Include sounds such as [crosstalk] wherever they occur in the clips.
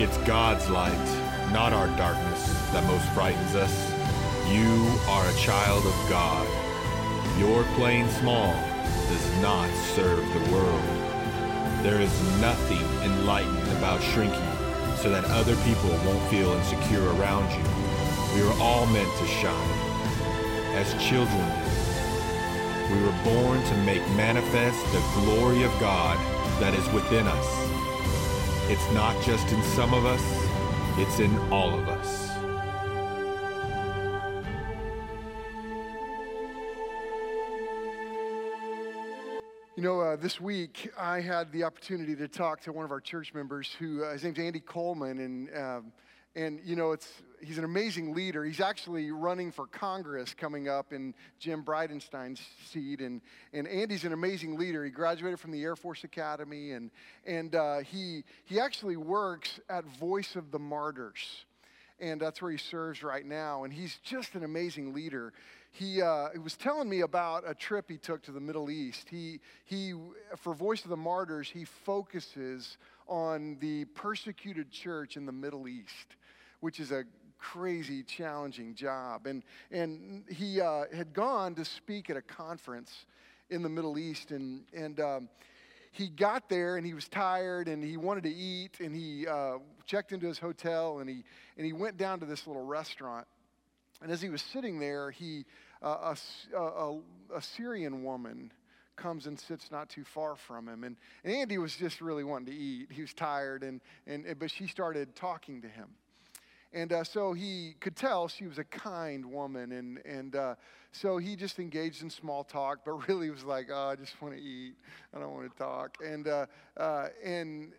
It's God's light, not our darkness, that most frightens us. You are a child of God. Your playing small does not serve the world. There is nothing enlightened about shrinking so that other people won't feel insecure around you. We are all meant to shine, as children. We were born to make manifest the glory of God that is within us. It's not just in some of us, it's in all of us. You know, uh, this week I had the opportunity to talk to one of our church members who, uh, his name's Andy Coleman, and um, and you know, it's he's an amazing leader. He's actually running for Congress coming up in Jim Bridenstine's seat, and and Andy's an amazing leader. He graduated from the Air Force Academy, and and uh, he he actually works at Voice of the Martyrs, and that's where he serves right now. And he's just an amazing leader he, uh, he was telling me about a trip he took to the Middle East. He, he, for Voice of the Martyrs, he focuses on the persecuted church in the Middle East, which is a crazy, challenging job. And, and he uh, had gone to speak at a conference in the Middle East, and, and um, he got there and he was tired and he wanted to eat, and he uh, checked into his hotel and he, and he went down to this little restaurant and as he was sitting there, he, uh, a, a, a, Syrian woman comes and sits not too far from him. And, and Andy was just really wanting to eat. He was tired, and, and, but she started talking to him. And uh, so he could tell she was a kind woman. And, and uh, so he just engaged in small talk, but [laughs] really was like, oh, I just want to eat. I don't want to talk. And, uh, uh, and,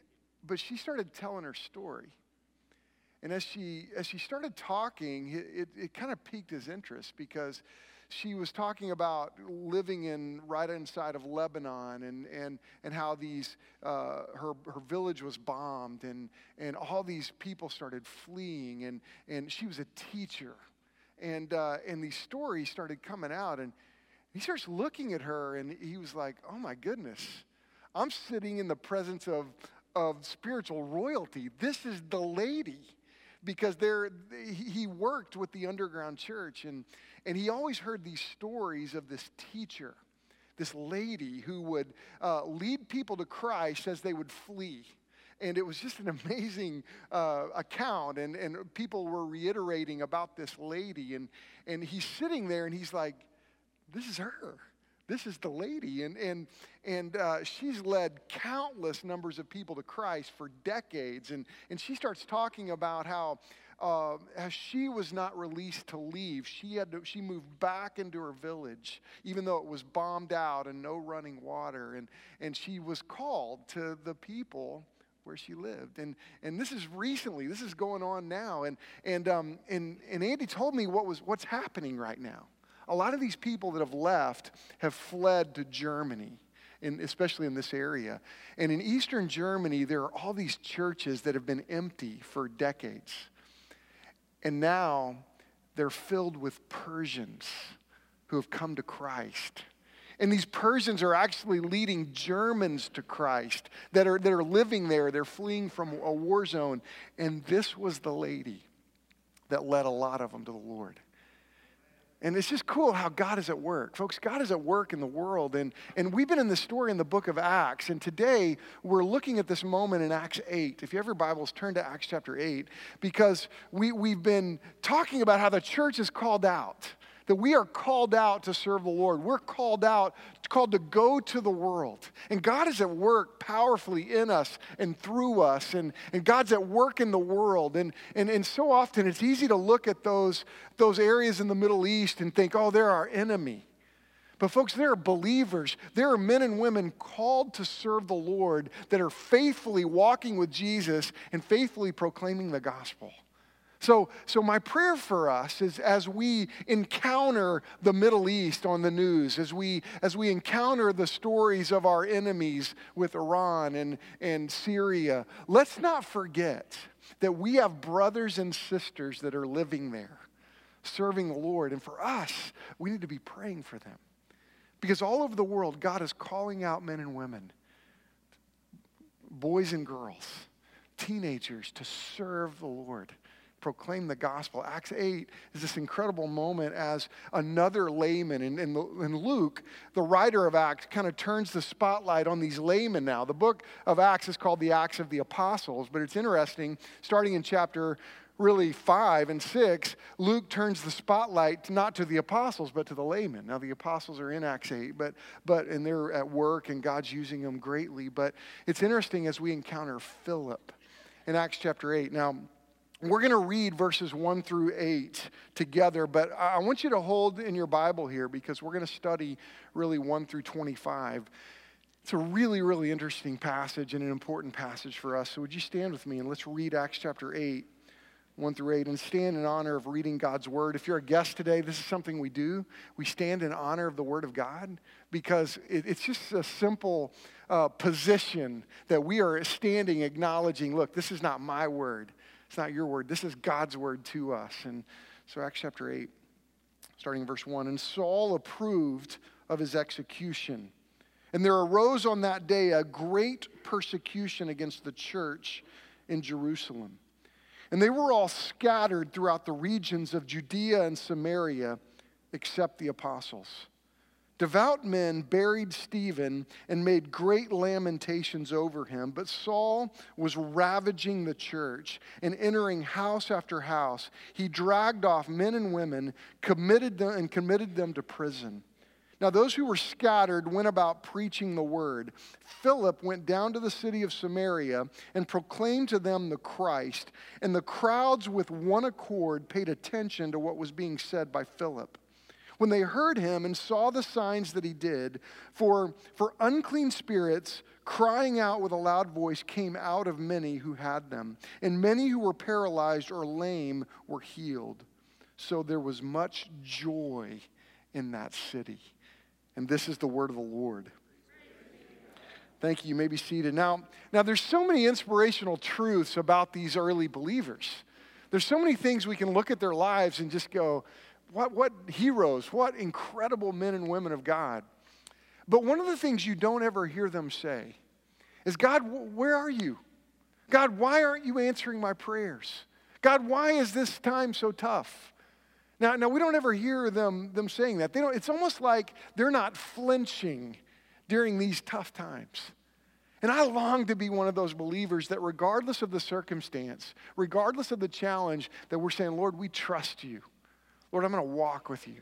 but she started telling her story. And as she, as she started talking, it, it, it kind of piqued his interest because she was talking about living in right inside of Lebanon and, and, and how these, uh, her, her village was bombed and, and all these people started fleeing. And, and she was a teacher. And, uh, and these stories started coming out. And he starts looking at her and he was like, oh my goodness, I'm sitting in the presence of, of spiritual royalty. This is the lady because there he worked with the underground church and, and he always heard these stories of this teacher this lady who would uh, lead people to christ as they would flee. And it was just an amazing uh, account and, and people were reiterating about this lady and, and he's sitting there and he's like this is her this is the lady. And, and, and uh, she's led countless numbers of people to Christ for decades. And, and she starts talking about how. Uh, as she was not released to leave, she had to, she moved back into her village, even though it was bombed out and no running water. And, and she was called to the people where she lived. And, and this is recently, this is going on now. And, and, um, and, and Andy told me what was, what's happening right now a lot of these people that have left have fled to Germany. In, especially in this area. And in Eastern Germany, there are all these churches that have been empty for decades. And now they're filled with Persians who have come to Christ. And these Persians are actually leading Germans to Christ that are, that are living there. They're fleeing from a war zone. And this was the lady that led a lot of them to the Lord. And it's just cool how God is at work. Folks, God is at work in the world. And, and we've been in the story in the book of Acts. And today we're looking at this moment in Acts 8. If you have your Bibles, turn to Acts chapter 8, because we, we've been talking about how the church is called out that we are called out to serve the Lord. We're called out, called to go to the world. And God is at work powerfully in us and through us. And, and God's at work in the world. And, and, and so often it's easy to look at those, those areas in the Middle East and think, oh, they're our enemy. But, folks, there are believers. There are men and women called to serve the Lord that are faithfully walking with Jesus and faithfully proclaiming the gospel. So, so my prayer for us is as we encounter the Middle East on the news, as we, as we encounter the stories of our enemies with Iran and, and Syria, let's not forget that we have brothers and sisters that are living there, serving the Lord. And for us, we need to be praying for them. Because all over the world, God is calling out men and women, boys and girls teenagers to serve the Lord proclaim the gospel. Acts 8 is this incredible moment as another layman. And in, Luke, the writer of Acts kind of turns the spotlight on these laymen now. The book of Acts is called the Acts of the Apostles, but it's interesting, starting in chapter really 5 and 6, Luke turns the spotlight not to the apostles, but to the laymen. Now, the apostles are in Acts 8, but, but and they're at work, and God's using them greatly. But it's interesting as we encounter Philip in Acts chapter 8. Now, we're going to read verses 1 through 8 together, but I want you to hold in your Bible here because we're going to study really 1 through 25. It's a really, really interesting passage and an important passage for us. So, would you stand with me and let's read Acts chapter 8, 1 through 8, and stand in honor of reading God's word. If you're a guest today, this is something we do. We stand in honor of the word of God because it's just a simple uh, position that we are standing, acknowledging look, this is not my word. It's not your word. This is God's word to us. And so, Acts chapter 8, starting in verse 1 And Saul approved of his execution. And there arose on that day a great persecution against the church in Jerusalem. And they were all scattered throughout the regions of Judea and Samaria, except the apostles. Devout men buried Stephen and made great lamentations over him, but Saul was ravaging the church and entering house after house. He dragged off men and women, committed them and committed them to prison. Now, those who were scattered went about preaching the word. Philip went down to the city of Samaria and proclaimed to them the Christ, and the crowds with one accord paid attention to what was being said by Philip when they heard him and saw the signs that he did, for, for unclean spirits crying out with a loud voice came out of many who had them, and many who were paralyzed or lame were healed. So there was much joy in that city. And this is the word of the Lord. Thank you. You may be seated. Now, now there's so many inspirational truths about these early believers. There's so many things we can look at their lives and just go, what, what heroes, what incredible men and women of God. But one of the things you don't ever hear them say is, God, where are you? God, why aren't you answering my prayers? God, why is this time so tough? Now, now we don't ever hear them, them saying that. They don't, it's almost like they're not flinching during these tough times. And I long to be one of those believers that, regardless of the circumstance, regardless of the challenge, that we're saying, Lord, we trust you. Lord, I'm going to walk with you.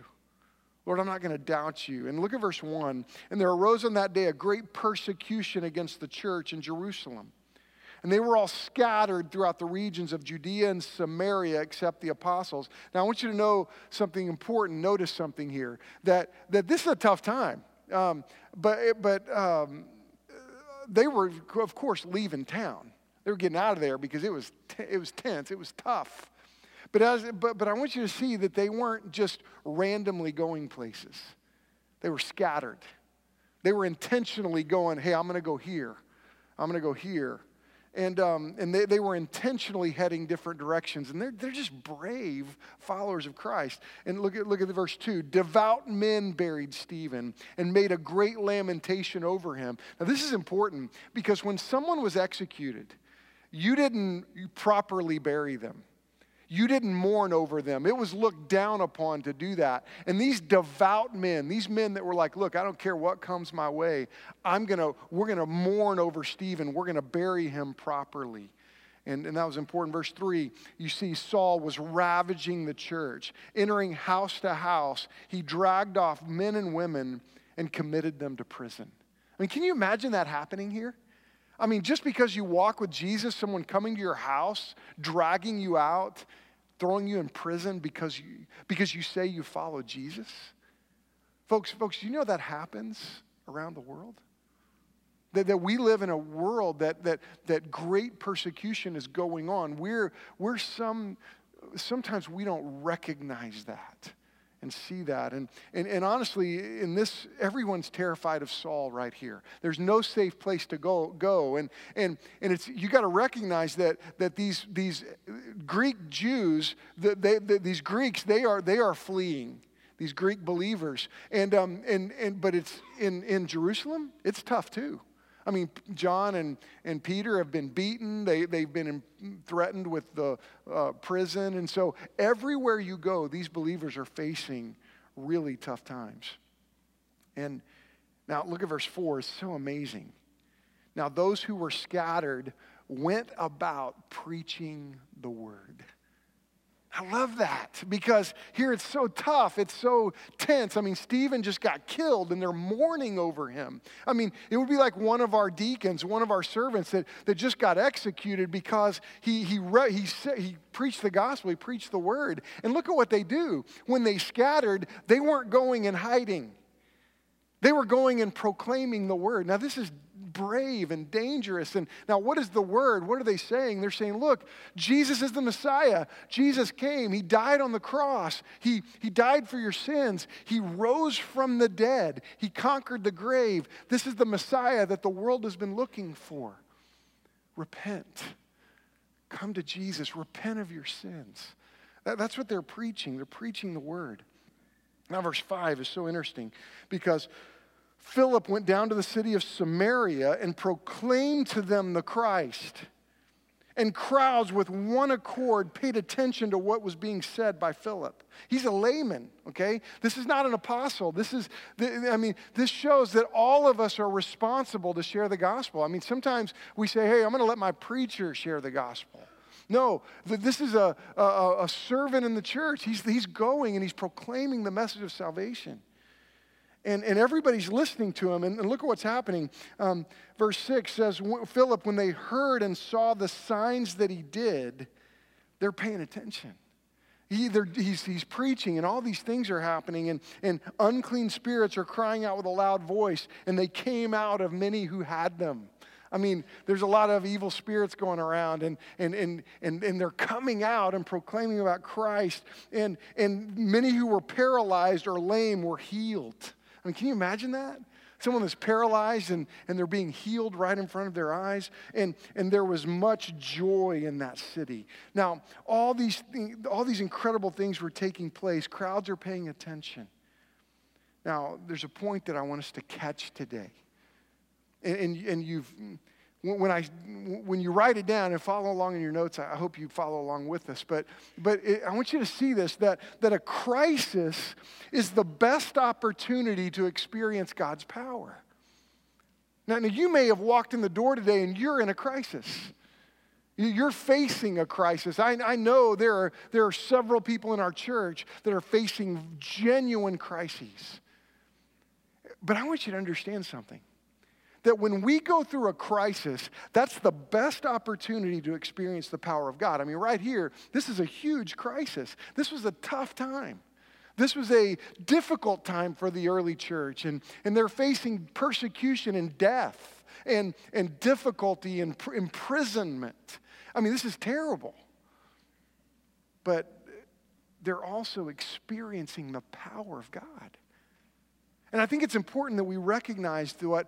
Lord, I'm not going to doubt you. And look at verse 1. And there arose on that day a great persecution against the church in Jerusalem. And they were all scattered throughout the regions of Judea and Samaria except the apostles. Now, I want you to know something important. Notice something here that, that this is a tough time. Um, but but um, they were, of course, leaving town. They were getting out of there because it was, t- it was tense, it was tough. But, as, but, but I want you to see that they weren't just randomly going places, they were scattered. They were intentionally going, hey, I'm going to go here. I'm going to go here. And, um, and they, they were intentionally heading different directions. And they're, they're just brave followers of Christ. And look at, look at the verse 2 Devout men buried Stephen and made a great lamentation over him. Now, this is important because when someone was executed, you didn't properly bury them. You didn't mourn over them. It was looked down upon to do that. And these devout men, these men that were like, look, I don't care what comes my way. I'm going to, we're going to mourn over Stephen. We're going to bury him properly. And, and that was important. Verse 3, you see Saul was ravaging the church, entering house to house. He dragged off men and women and committed them to prison. I mean, can you imagine that happening here? I mean, just because you walk with Jesus, someone coming to your house, dragging you out, throwing you in prison because you, because you say you follow Jesus? Folks, folks, you know that happens around the world? That, that we live in a world that, that, that great persecution is going on. We're, we're some, sometimes we don't recognize that and see that. And, and, and honestly, in this, everyone's terrified of Saul right here. There's no safe place to go. go. And, and, and it's, you got to recognize that, that these, these Greek Jews, the, they, the, these Greeks, they are, they are fleeing. These Greek believers. And, um, and, and, but it's in, in Jerusalem, it's tough too. I mean, John and, and Peter have been beaten, they, they've been threatened with the uh, prison. And so, everywhere you go, these believers are facing really tough times. And now, look at verse 4, it's so amazing. Now, those who were scattered went about preaching the word. I love that because here it's so tough. It's so tense. I mean, Stephen just got killed and they're mourning over him. I mean, it would be like one of our deacons, one of our servants that, that just got executed because he, he, re, he, he preached the gospel, he preached the word. And look at what they do. When they scattered, they weren't going and hiding, they were going and proclaiming the word. Now, this is brave and dangerous. And now, what is the word? What are they saying? They're saying, look, Jesus is the Messiah. Jesus came. He died on the cross. He, he died for your sins. He rose from the dead. He conquered the grave. This is the Messiah that the world has been looking for. Repent. Come to Jesus. Repent of your sins. That, that's what they're preaching. They're preaching the word. Now, verse 5 is so interesting because Philip went down to the city of Samaria and proclaimed to them the Christ. And crowds with one accord paid attention to what was being said by Philip. He's a layman, okay? This is not an apostle. This is, I mean, this shows that all of us are responsible to share the gospel. I mean, sometimes we say, hey, I'm going to let my preacher share the gospel. No, this is a, a, a servant in the church. He's, he's going and he's proclaiming the message of salvation and, and everybody's listening to him. And, and look at what's happening. Um, verse 6 says, Philip, when they heard and saw the signs that he did, they're paying attention. He, he's, he's preaching, and all these things are happening, and, and unclean spirits are crying out with a loud voice, and they came out of many who had them. I mean, there's a lot of evil spirits going around, and, and, and, and, and they're coming out and proclaiming about Christ. And, and many who were paralyzed or lame were healed. I mean, can you imagine that? Someone that's paralyzed and, and they're being healed right in front of their eyes. And, and there was much joy in that city. Now, all these, all these incredible things were taking place. Crowds are paying attention. Now, there's a point that I want us to catch today. And, and, and you've, when, I, when you write it down and follow along in your notes, I hope you follow along with us. But, but it, I want you to see this that, that a crisis is the best opportunity to experience God's power. Now, now, you may have walked in the door today and you're in a crisis. You're facing a crisis. I, I know there are, there are several people in our church that are facing genuine crises. But I want you to understand something that when we go through a crisis, that's the best opportunity to experience the power of God. I mean, right here, this is a huge crisis. This was a tough time. This was a difficult time for the early church, and, and they're facing persecution and death and, and difficulty and pr- imprisonment. I mean, this is terrible. But they're also experiencing the power of God. And I think it's important that we recognize what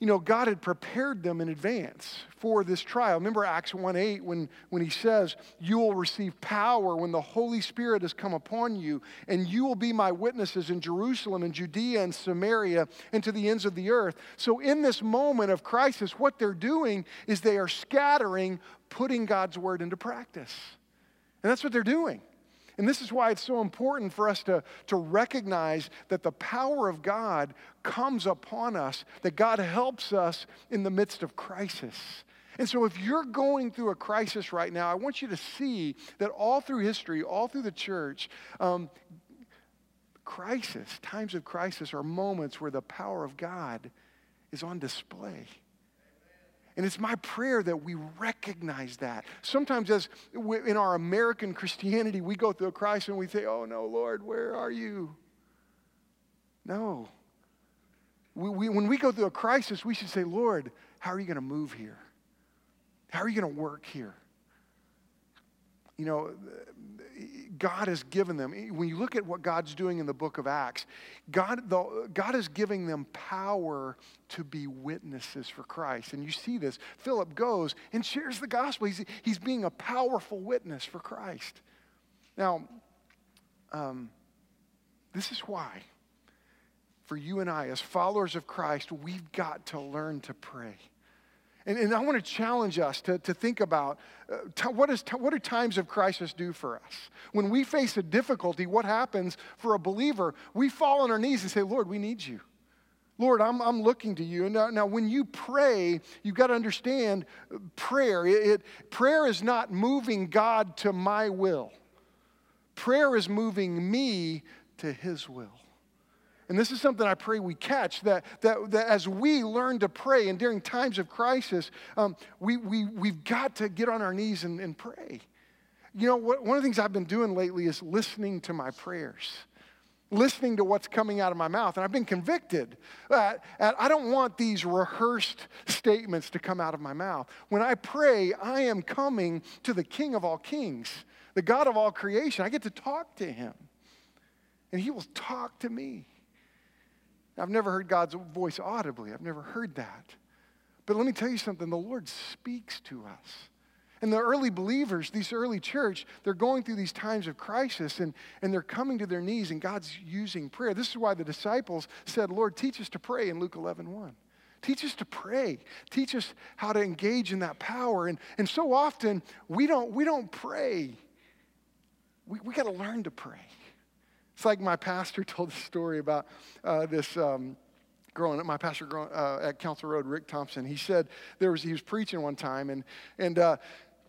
you know, God had prepared them in advance for this trial. Remember Acts 1 8 when, when he says, You will receive power when the Holy Spirit has come upon you, and you will be my witnesses in Jerusalem and Judea and Samaria and to the ends of the earth. So, in this moment of crisis, what they're doing is they are scattering, putting God's word into practice. And that's what they're doing. And this is why it's so important for us to, to recognize that the power of God comes upon us, that God helps us in the midst of crisis. And so, if you're going through a crisis right now, I want you to see that all through history, all through the church, um, crisis, times of crisis, are moments where the power of God is on display. And it's my prayer that we recognize that. Sometimes, as in our American Christianity, we go through a crisis and we say, Oh no, Lord, where are you? No. We, we, when we go through a crisis, we should say, Lord, how are you going to move here? How are you going to work here? You know, God has given them, when you look at what God's doing in the book of Acts, God, the, God is giving them power to be witnesses for Christ. And you see this. Philip goes and shares the gospel. He's, he's being a powerful witness for Christ. Now, um, this is why for you and I, as followers of Christ, we've got to learn to pray. And, and I want to challenge us to, to think about uh, t- what, is t- what do times of crisis do for us? When we face a difficulty, what happens for a believer? We fall on our knees and say, Lord, we need you. Lord, I'm, I'm looking to you. And now, now when you pray, you've got to understand uh, prayer. It, it, prayer is not moving God to my will, prayer is moving me to his will. And this is something I pray we catch that, that, that as we learn to pray and during times of crisis, um, we, we, we've got to get on our knees and, and pray. You know, what, one of the things I've been doing lately is listening to my prayers, listening to what's coming out of my mouth. And I've been convicted that, that I don't want these rehearsed statements to come out of my mouth. When I pray, I am coming to the King of all kings, the God of all creation. I get to talk to him, and he will talk to me. I've never heard God's voice audibly. I've never heard that. But let me tell you something the Lord speaks to us. And the early believers, these early church, they're going through these times of crisis and, and they're coming to their knees and God's using prayer. This is why the disciples said, Lord, teach us to pray in Luke 11 1. Teach us to pray. Teach us how to engage in that power. And, and so often we don't, we don't pray. We, we got to learn to pray. It's like my pastor [laughs] told a story about uh, this. Um, growing up, my pastor growing, uh, at Council Road, Rick Thompson, he said there was he was preaching one time, and and uh,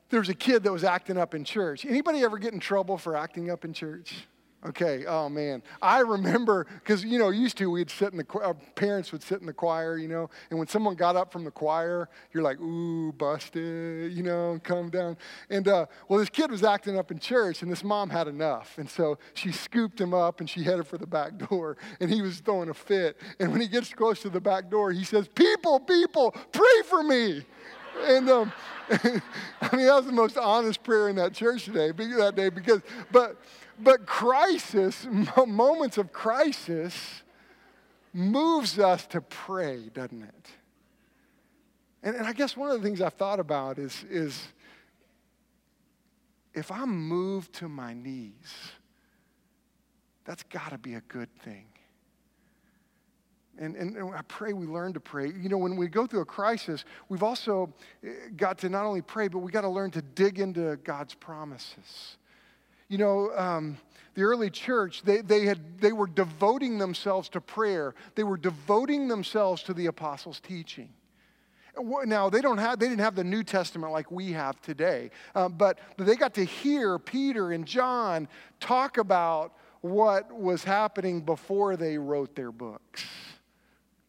there was a kid that was acting up in church. Anybody ever get in trouble for acting up in church? Okay, oh man. I remember, because, you know, used to we'd sit in the, our parents would sit in the choir, you know, and when someone got up from the choir, you're like, ooh, busted, you know, come down. And, uh, well, this kid was acting up in church, and this mom had enough. And so she scooped him up and she headed for the back door, and he was throwing a fit. And when he gets close to the back door, he says, People, people, pray for me. And, um, [laughs] I mean, that was the most honest prayer in that church today, that day, because, but, but crisis, [laughs] moments of crisis, moves us to pray, doesn't it? And, and I guess one of the things I've thought about is, is if I'm moved to my knees, that's got to be a good thing. And, and, and, I pray we learn to pray. You know, when we go through a crisis, we've also eh, got to not only pray, but we got to learn to dig into God's promises. You know, um, the early church, they, they, had, they were devoting themselves to prayer, they were devoting themselves to the apostles' teaching. Now, they, don't have, they didn't have the New Testament like we have today, uh, but they got to hear Peter and John talk about what was happening before they wrote their books.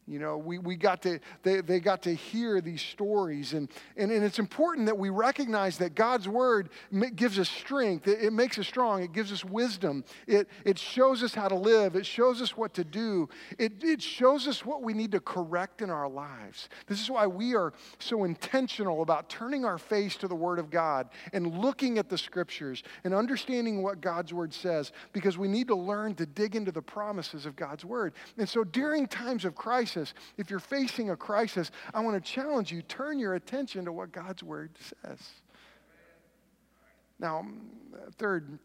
You know, we, we got to, they, they got to hear these stories. And, and, and it's important that we recognize that God's word gives us strength. It, it, makes us strong. It gives us wisdom. It, it shows us how to live. It shows us what to do. It, it shows us what we need to correct in our lives. This is why we are so intentional about turning our face to the word of God and looking at the scriptures and understanding what God's word says because we need to learn to dig into the promises of God's word. And so during times of crisis, crisis, if you're facing a crisis, I want to challenge you turn your attention to what God's word says. Now, third,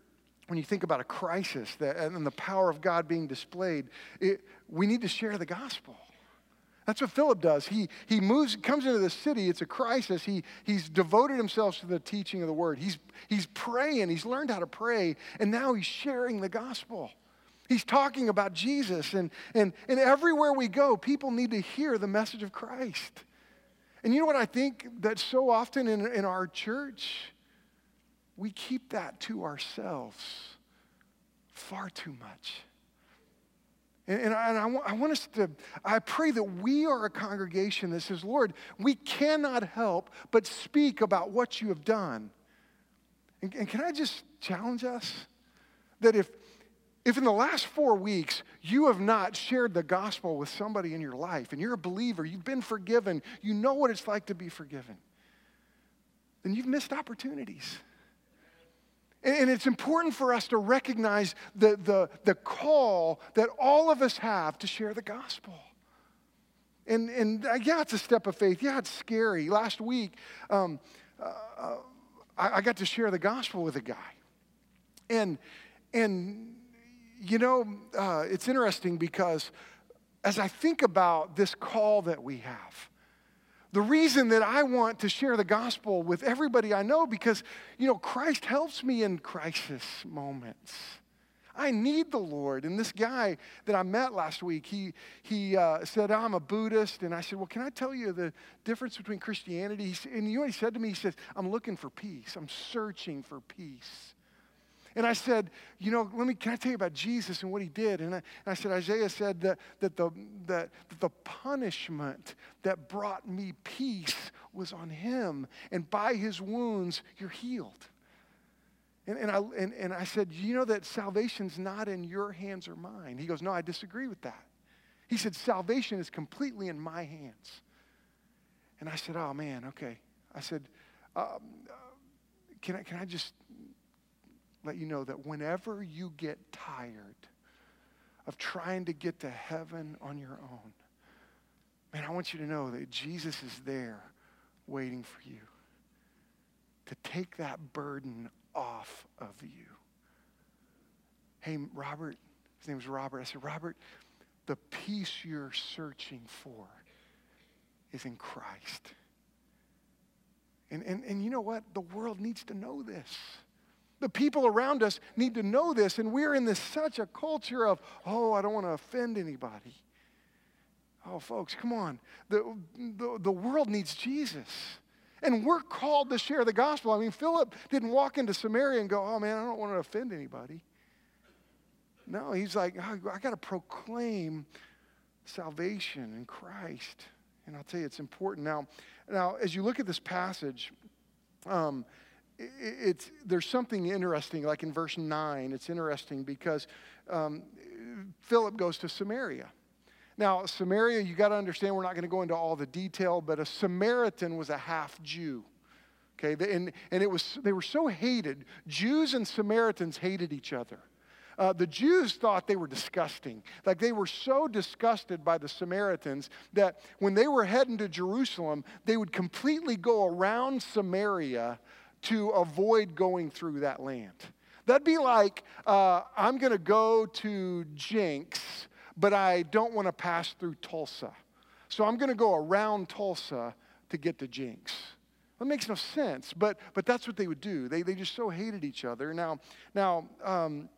when you think about a crisis and the power of God being displayed, it, we need to share the gospel. That's what Philip does. He, he moves, comes into the city. It's a crisis. He, he's devoted himself to the teaching of the word. He's, he's praying. He's learned how to pray. And now he's sharing the gospel. He's talking about Jesus. And, and, and everywhere we go, people need to hear the message of Christ. And you know what I think that so often in, in our church, we keep that to ourselves far too much. And, and, I, and I, want, I want us to, I pray that we are a congregation that says, Lord, we cannot help but speak about what you have done. And, and can I just challenge us that if, if in the last four weeks you have not shared the gospel with somebody in your life and you're a believer, you've been forgiven, you know what it's like to be forgiven, then you've missed opportunities. And it's important for us to recognize the, the, the call that all of us have to share the gospel. And, and uh, yeah, it's a step of faith. Yeah, it's scary. Last week, um, uh, uh, I, I got to share the gospel with a guy. And, and you know, uh, it's interesting because as I think about this call that we have, the reason that I want to share the gospel with everybody I know, because, you know, Christ helps me in crisis moments. I need the Lord. And this guy that I met last week, he, he uh, said, I'm a Buddhist. And I said, Well, can I tell you the difference between Christianity? And you know he said to me? He said, I'm looking for peace. I'm searching for peace. And I said, you know, let me, can I tell you about Jesus and what he did? And I, and I said, Isaiah said that, that, the, that the punishment that brought me peace was on him. And by his wounds, you're healed. And, and, I, and, and I said, You know that salvation's not in your hands or mine? He goes, No, I disagree with that. He said, Salvation is completely in my hands. And I said, Oh, man, okay. I said, um, uh, can, I, can I just let you know that whenever you get tired of trying to get to heaven on your own, man, I want you to know that Jesus is there waiting for you to take that burden off of you. Hey, Robert, his name is Robert. I said, Robert, the peace you're searching for is in Christ. And, and, and you know what? The world needs to know this. The people around us need to know this, and we're in this such a culture of, oh, I don't want to offend anybody. Oh, folks, come on. The, the, the world needs Jesus. And we're called to share the gospel. I mean, Philip didn't walk into Samaria and go, oh man, I don't want to offend anybody. No, he's like, oh, I got to proclaim salvation in Christ. And I'll tell you, it's important. Now, now as you look at this passage, um, it's, there's something interesting, like in verse 9, it's interesting because um, Philip goes to Samaria. Now, Samaria, you got to understand, we're not going to go into all the detail, but a Samaritan was a half Jew. Okay, and, and it was, they were so hated. Jews and Samaritans hated each other. Uh, the Jews thought they were disgusting. Like they were so disgusted by the Samaritans that when they were heading to Jerusalem, they would completely go around Samaria to avoid going through that land. That'd be like, uh, I'm going to go to Jenks but I don't want to pass through Tulsa. So I'm going to go around Tulsa to get to Jenks. That makes no sense, but, but that's what they would do. They, they just so hated each other. Now, now um,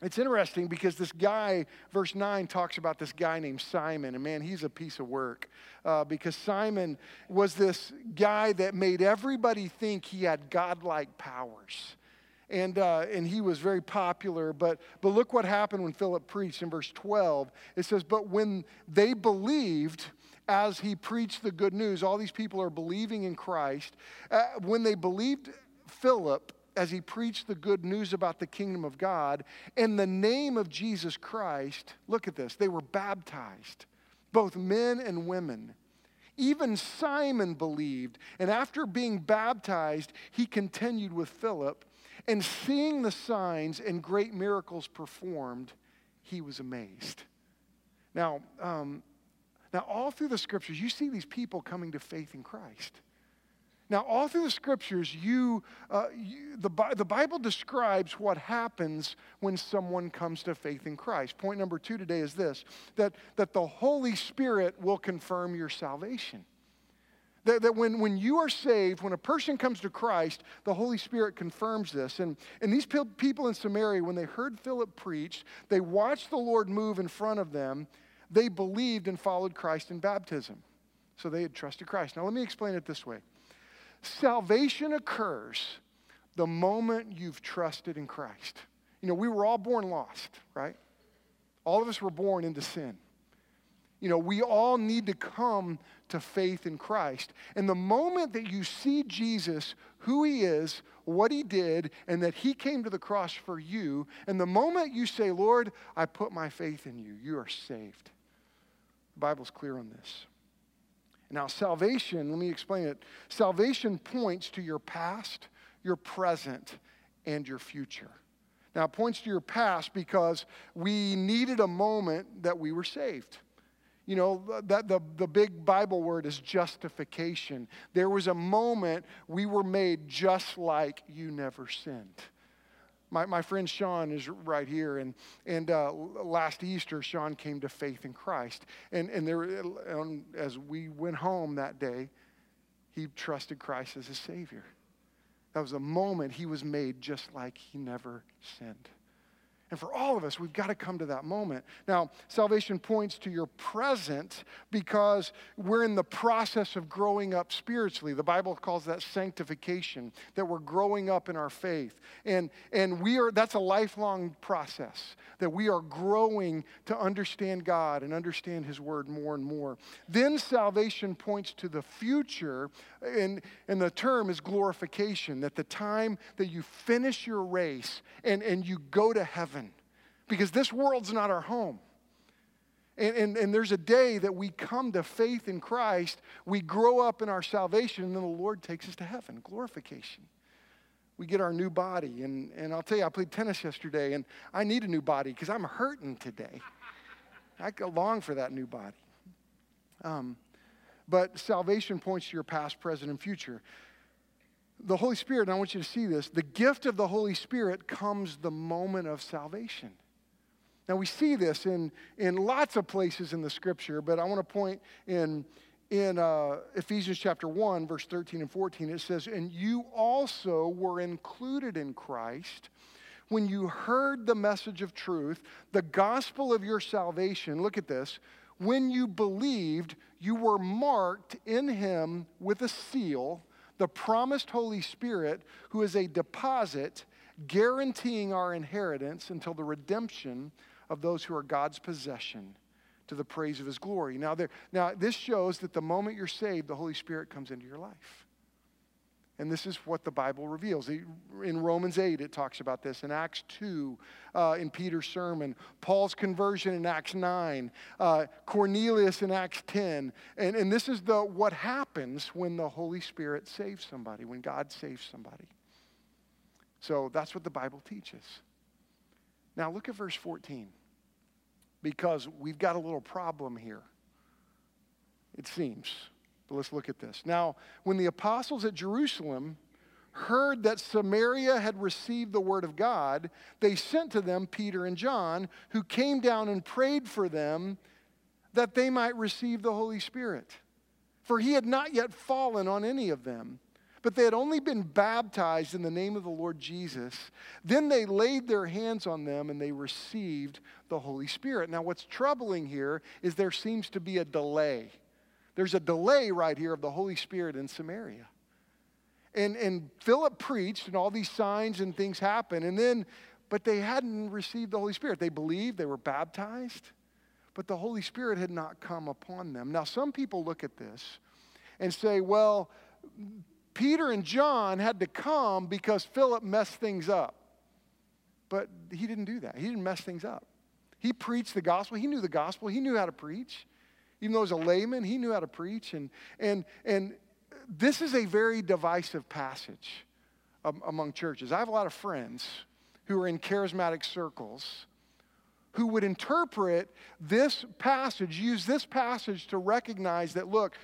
it's interesting because this guy, verse 9, talks about this guy named Simon. And man, he's a piece of work uh, because Simon was this guy that made everybody think he had godlike powers and, uh, and he was very popular. But, but look what happened when Philip preached in verse 12. It says, But when they believed, as he preached the good news, all these people are believing in Christ. Uh, when they believed Philip, as he preached the good news about the kingdom of God, in the name of Jesus Christ, look at this, they were baptized, both men and women. Even Simon believed, and after being baptized, he continued with Philip and seeing the signs and great miracles performed, he was amazed. Now, um, now, all through the scriptures, you see these people coming to faith in Christ. Now, all through the scriptures, you, uh, you, the, the Bible describes what happens when someone comes to faith in Christ. Point number two today is this that, that the Holy Spirit will confirm your salvation. That, that when, when you are saved, when a person comes to Christ, the Holy Spirit confirms this. And, and these people in Samaria, when they heard Philip preach, they watched the Lord move in front of them. They believed and followed Christ in baptism. So they had trusted Christ. Now, let me explain it this way salvation occurs the moment you've trusted in Christ. You know, we were all born lost, right? All of us were born into sin. You know, we all need to come to faith in Christ. And the moment that you see Jesus, who he is, what he did, and that he came to the cross for you, and the moment you say, Lord, I put my faith in you, you are saved. The Bible's clear on this. Now, salvation, let me explain it. Salvation points to your past, your present, and your future. Now, it points to your past because we needed a moment that we were saved. You know, that the, the big Bible word is justification. There was a moment we were made just like you never sinned. My, my friend Sean is right here, and, and uh, last Easter, Sean came to faith in Christ. And, and there, and as we went home that day, he trusted Christ as his Savior. That was a moment he was made just like he never sinned. And for all of us, we've got to come to that moment. Now, salvation points to your present because we're in the process of growing up spiritually. The Bible calls that sanctification, that we're growing up in our faith. And, and we are, that's a lifelong process, that we are growing to understand God and understand His Word more and more. Then salvation points to the future, and, and the term is glorification, that the time that you finish your race and, and you go to heaven because this world's not our home. And, and, and, there's a day that we come to faith in Christ, we grow up in our salvation, and then the Lord takes us to heaven, glorification. We get our new body. And, and I'll tell you, I played tennis yesterday, and I need a new body because I'm hurting today. I long for that new body. Um, but salvation points to your past, present, and future the Holy Spirit, and I want you to see this, the gift of the Holy Spirit comes the moment of salvation. Now, we see this in, in lots of places in the scripture, but I want to point in, in uh, Ephesians chapter 1, verse 13 and 14. It says, And you also were included in Christ when you heard the message of truth, the gospel of your salvation. Look at this. When you believed, you were marked in him with a seal the promised Holy Spirit, who is a deposit guaranteeing our inheritance until the redemption of those who are God's possession to the praise of his glory. Now, there, now this shows that the moment you're saved, the Holy Spirit comes into your life. And this is what the Bible reveals. In Romans 8, it talks about this. In Acts 2, uh, in Peter's sermon. Paul's conversion in Acts 9. Uh, Cornelius in Acts 10. And, and this is the, what happens when the Holy Spirit saves somebody, when God saves somebody. So that's what the Bible teaches. Now look at verse 14. Because we've got a little problem here, it seems. But let's look at this. Now, when the apostles at Jerusalem heard that Samaria had received the word of God, they sent to them Peter and John, who came down and prayed for them that they might receive the Holy Spirit. For he had not yet fallen on any of them, but they had only been baptized in the name of the Lord Jesus. Then they laid their hands on them and they received the Holy Spirit. Now, what's troubling here is there seems to be a delay. There's a delay right here of the Holy Spirit in Samaria. And, and Philip preached, and all these signs and things happened. And then, but they hadn't received the Holy Spirit. They believed, they were baptized, but the Holy Spirit had not come upon them. Now, some people look at this and say, well, Peter and John had to come because Philip messed things up. But he didn't do that. He didn't mess things up. He preached the gospel. He knew the gospel. He knew how to preach. Even though he was a layman, he knew how to preach. And, and, and this is a very divisive passage among churches. I have a lot of friends who are in charismatic circles who would interpret this passage, use this passage to recognize that, look,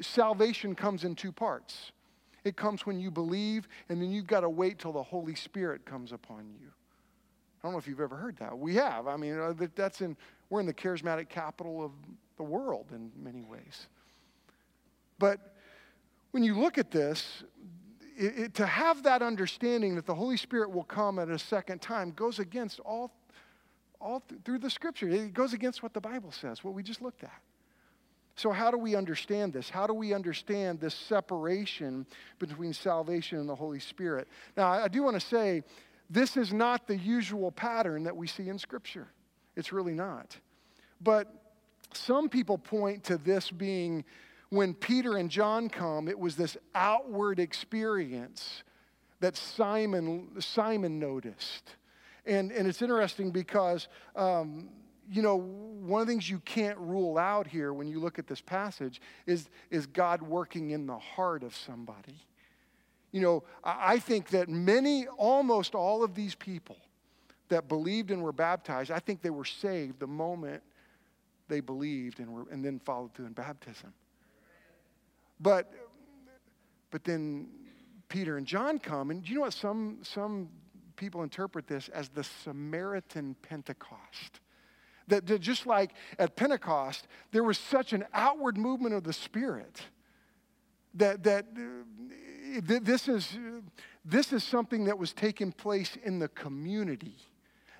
salvation comes in two parts. It comes when you believe, and then you've got to wait till the Holy Spirit comes upon you. I don't know if you've ever heard that. We have. I mean, uh, that's in, we're in the charismatic capital of the world in many ways. But when you look at this, it, it, to have that understanding that the Holy Spirit will come at a second time goes against all, all th- through the scripture. It goes against what the Bible says, what we just looked at. So, how do we understand this? How do we understand this separation between salvation and the Holy Spirit? Now, I do want to say this is not the usual pattern that we see in Scripture. It's really not. But some people point to this being when Peter and John come, it was this outward experience that Simon, Simon noticed. And, and it's interesting because, um, you know, one of the things you can't rule out here when you look at this passage is, is God working in the heart of somebody. You know, I think that many, almost all of these people that believed and were baptized, I think they were saved the moment they believed and, were, and then followed through in baptism. But, but then Peter and John come, and you know what some, some people interpret this as the Samaritan Pentecost. That, that just like at Pentecost, there was such an outward movement of the Spirit that, that uh, this, is, this is something that was taking place in the community,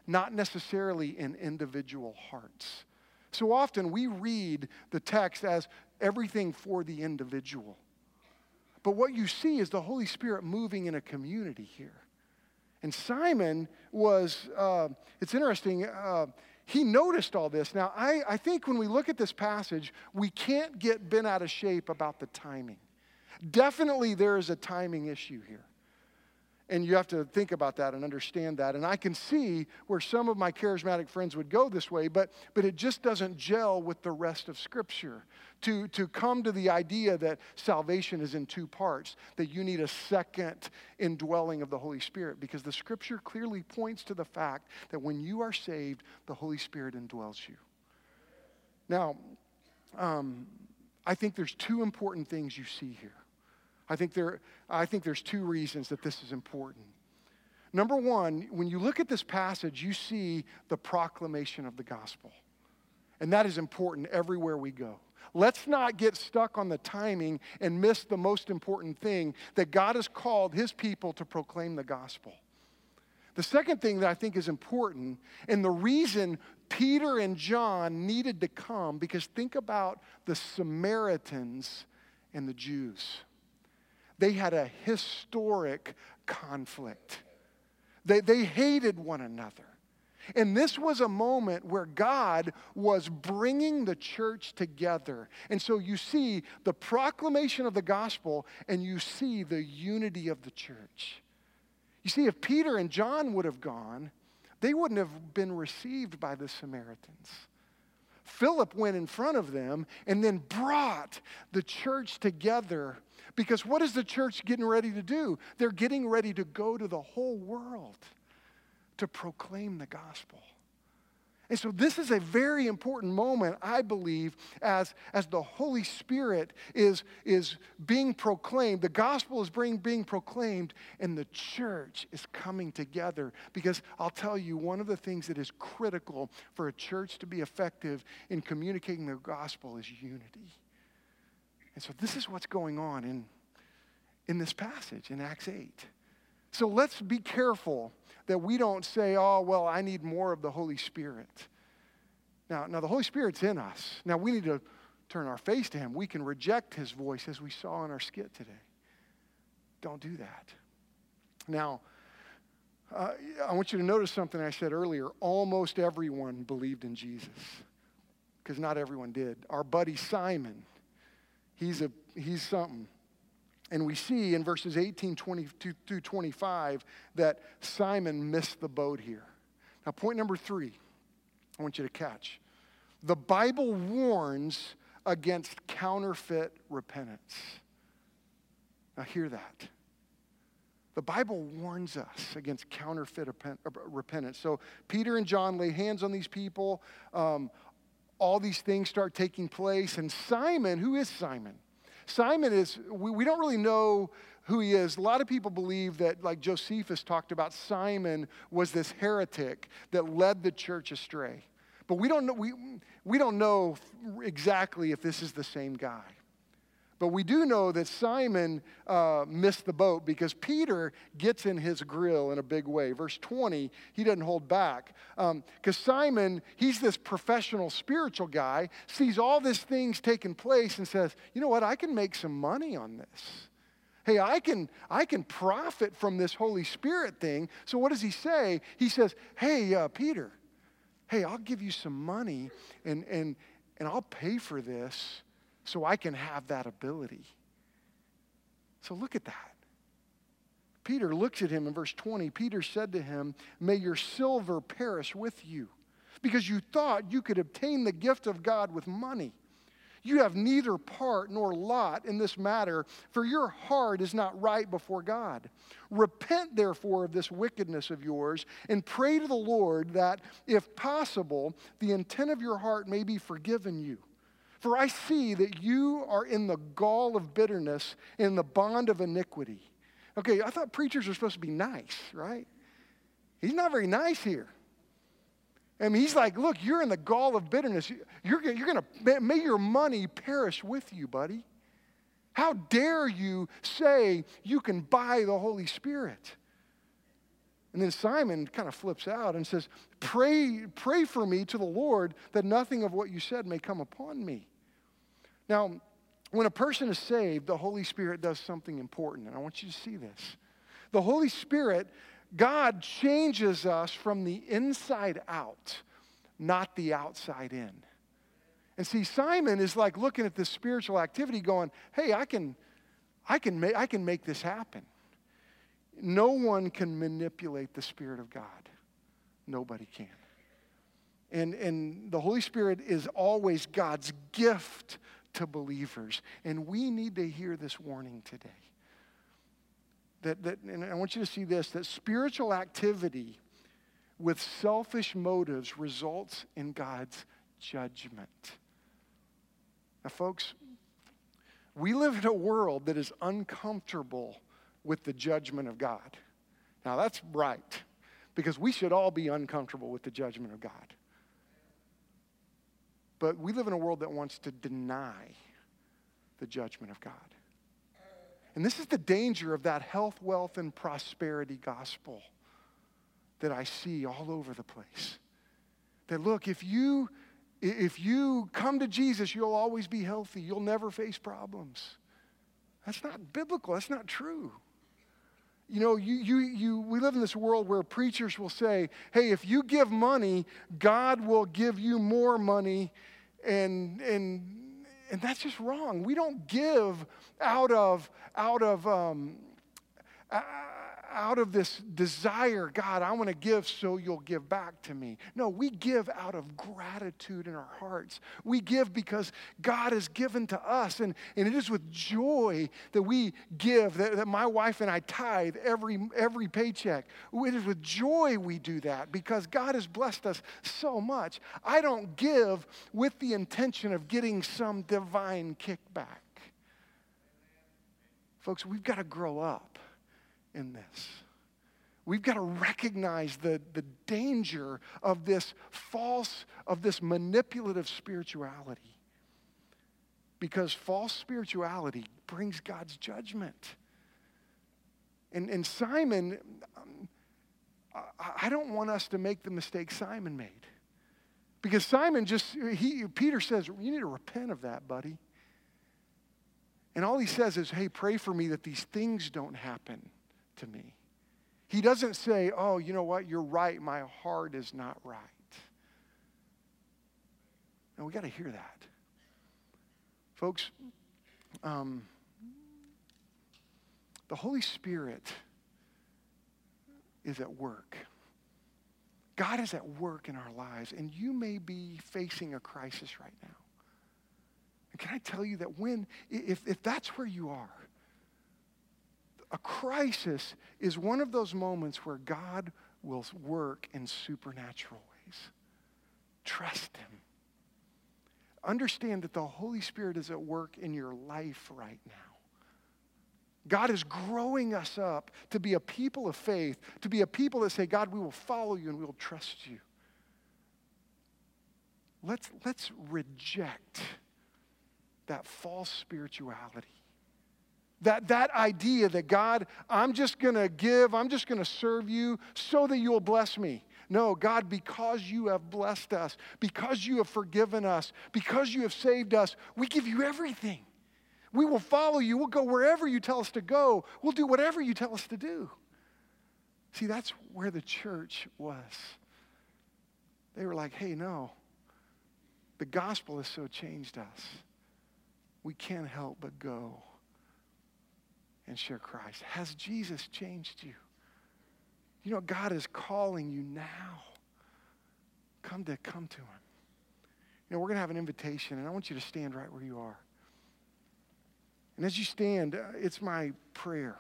not necessarily in individual hearts. So often we read the text as everything for the individual. But what you see is the Holy Spirit moving in a community here. And Simon was, uh, it's interesting, uh, he noticed all this. Now, I, I think when we look at this passage, we can't get bent out of shape about the timing. Definitely, there is a timing issue here. And you have to think about that and understand that. And I can see where some of my charismatic friends would go this way, but, but it just doesn't gel with the rest of Scripture. To, to come to the idea that salvation is in two parts, that you need a second indwelling of the Holy Spirit, because the Scripture clearly points to the fact that when you are saved, the Holy Spirit indwells you. Now, um, I think there's two important things you see here. I think, there, I think there's two reasons that this is important. Number one, when you look at this passage, you see the proclamation of the gospel. And that is important everywhere we go. Let's not get stuck on the timing and miss the most important thing that God has called his people to proclaim the gospel. The second thing that I think is important, and the reason Peter and John needed to come, because think about the Samaritans and the Jews they had a historic conflict. They, they hated one another. And this was a moment where God was bringing the church together. And so you see the proclamation of the gospel and you see the unity of the church. You see, if Peter and John would have gone, they wouldn't have been received by the Samaritans. Philip went in front of them and then brought the church together because what is the church getting ready to do? They're getting ready to go to the whole world to proclaim the gospel. And so, this is a very important moment, I believe, as, as the Holy Spirit is, is being proclaimed. The gospel is being, being proclaimed, and the church is coming together. Because I'll tell you, one of the things that is critical for a church to be effective in communicating the gospel is unity. And so this is what's going on in, in this passage in Acts 8. So let's be careful that we don't say, oh, well, I need more of the Holy Spirit. Now, now the Holy Spirit's in us. Now we need to turn our face to Him. We can reject His voice as we saw in our skit today. Don't do that. Now, uh, I want you to notice something I said earlier. Almost everyone believed in Jesus, because not everyone did. Our buddy Simon, he's, a, he's something. And we see in verses 18 22 through 25 that Simon missed the boat here. Now, point number three, I want you to catch. The Bible warns against counterfeit repentance. Now, hear that. The Bible warns us against counterfeit uh, repentance. So, Peter and John lay hands on these people. Um, all these things start taking place. And Simon, who is Simon? Simon is, we, we don't really know who he is. A lot of people believe that, like Josephus talked about, Simon was this heretic that led the church astray. But we don't know, we, we don't know exactly if this is the same guy. But we do know that Simon uh, missed the boat because Peter gets in his grill in a big way. Verse 20, he doesn't hold back. Because um, Simon, he's this professional spiritual guy, sees all these things taking place and says, you know what, I can make some money on this. Hey, I can, I can profit from this Holy Spirit thing. So what does he say? He says, hey, uh, Peter, hey, I'll give you some money and, and, and I'll pay for this so I can have that ability. So look at that. Peter looks at him in verse 20. Peter said to him, May your silver perish with you, because you thought you could obtain the gift of God with money. You have neither part nor lot in this matter, for your heart is not right before God. Repent, therefore, of this wickedness of yours, and pray to the Lord that, if possible, the intent of your heart may be forgiven you. For I see that you are in the gall of bitterness, in the bond of iniquity. Okay, I thought preachers are supposed to be nice, right? He's not very nice here. I mean, he's like, look, you're in the gall of bitterness. You're, you're going to, may your money perish with you, buddy. How dare you say you can buy the Holy Spirit? And then Simon kind of flips out and says, pray, pray for me to the Lord that nothing of what you said may come upon me. Now, when a person is saved, the Holy Spirit does something important, and I want you to see this. The Holy Spirit, God changes us from the inside out, not the outside in. And see, Simon is like looking at this spiritual activity going, hey, I can, I can, ma- I can make this happen. No one can manipulate the Spirit of God. Nobody can. And, and the Holy Spirit is always God's gift to believers. And we need to hear this warning today. That, that, and I want you to see this that spiritual activity with selfish motives results in God's judgment. Now, folks, we live in a world that is uncomfortable with the judgment of God. Now, that's right, because we should all be uncomfortable with the judgment of God. But we live in a world that wants to deny the judgment of God. And this is the danger of that health, wealth, and prosperity gospel that I see all over the place. That look, if you if you come to Jesus, you'll always be healthy. You'll never face problems. That's not biblical. That's not true. You know, you, you, you, we live in this world where preachers will say, hey, if you give money, God will give you more money. And, and, and that's just wrong. We don't give out of, out of, um, out of this desire, God, I want to give so you'll give back to me. No, we give out of gratitude in our hearts. We give because God has given to us. And, and it is with joy that we give, that, that my wife and I tithe every, every paycheck. It is with joy we do that because God has blessed us so much. I don't give with the intention of getting some divine kickback. Folks, we've got to grow up in this. We've got to recognize the, the danger of this false, of this manipulative spirituality. Because false spirituality brings God's judgment. And, and Simon, um, I, I don't want us to make the mistake Simon made. Because Simon just, he, Peter says, you need to repent of that, buddy. And all he says is, hey, pray for me that these things don't happen to me. He doesn't say, oh, you know what, you're right, my heart is not right. And we got to hear that. Folks, um, the Holy Spirit is at work. God is at work in our lives, and you may be facing a crisis right now. And can I tell you that when, if, if that's where you are, a crisis is one of those moments where God will work in supernatural ways. Trust Him. Understand that the Holy Spirit is at work in your life right now. God is growing us up to be a people of faith, to be a people that say, God, we will follow you and we will trust you. Let's, let's reject that false spirituality that, that idea that God, I'm just to give, I'm just to serve you so that you'll bless me. No, God, because you have blessed us, because you have forgiven us, because you have saved us, we give you everything. We will follow you. We'll go wherever you tell us to go. We'll do whatever you tell us to do. See, that's where the church was. They were like, hey, no, the gospel has so changed us. We can't help but go and share Christ? Has Jesus changed you? You know, God is calling you now. Come to come to him. You know, we're going to have an invitation, and I want you to stand right where you are. And as you stand, uh, it's my prayer.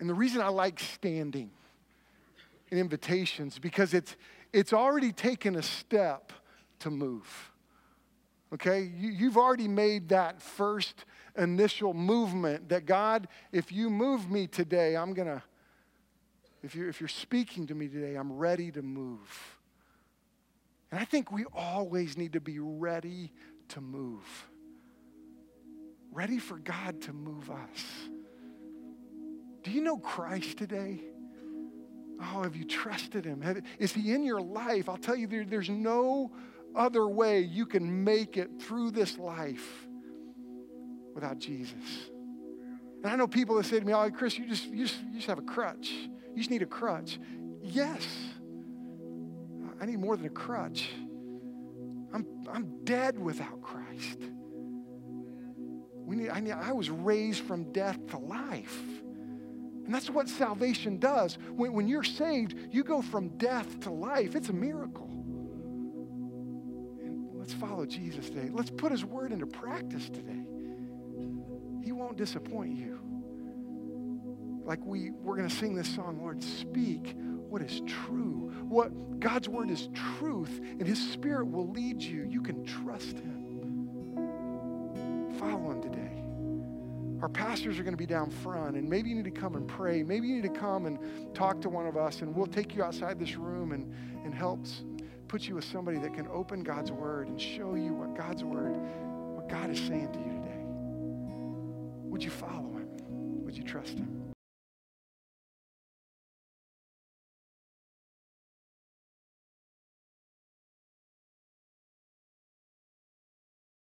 And the reason I like standing in invitations because it's it's already taken a step to move. Okay? You, you've already made that first initial movement that God, if you move me today, I'm going to if you're, if you're speaking to me today, I'm ready to move. And I think we always need to be ready to move. Ready for God to move us. Do you know Christ today? Oh, have you trusted him? Have, is he in your life? I'll tell you, there, there's no other way you can make it through this life without Jesus. And I know people that say to me, oh, Chris, you just, you just, you just have a crutch. You just need a crutch. Yes, I need more than a crutch. I'm, I'm dead without Christ. We need, I, need, I was raised from death to life. And that's what salvation does. When, when you're saved, you go from death to life. It's a miracle. And let's follow Jesus today. Let's put his word into practice today. Won't disappoint you. Like we, we're going to sing this song, Lord, speak what is true. What God's word is truth, and his spirit will lead you. You can trust him. Follow him today. Our pastors are going to be down front, and maybe you need to come and pray. Maybe you need to come and talk to one of us, and we'll take you outside this room and, and help put you with somebody that can open God's word and show you what God's word, what God is saying to you. Would you follow him? Would you trust him?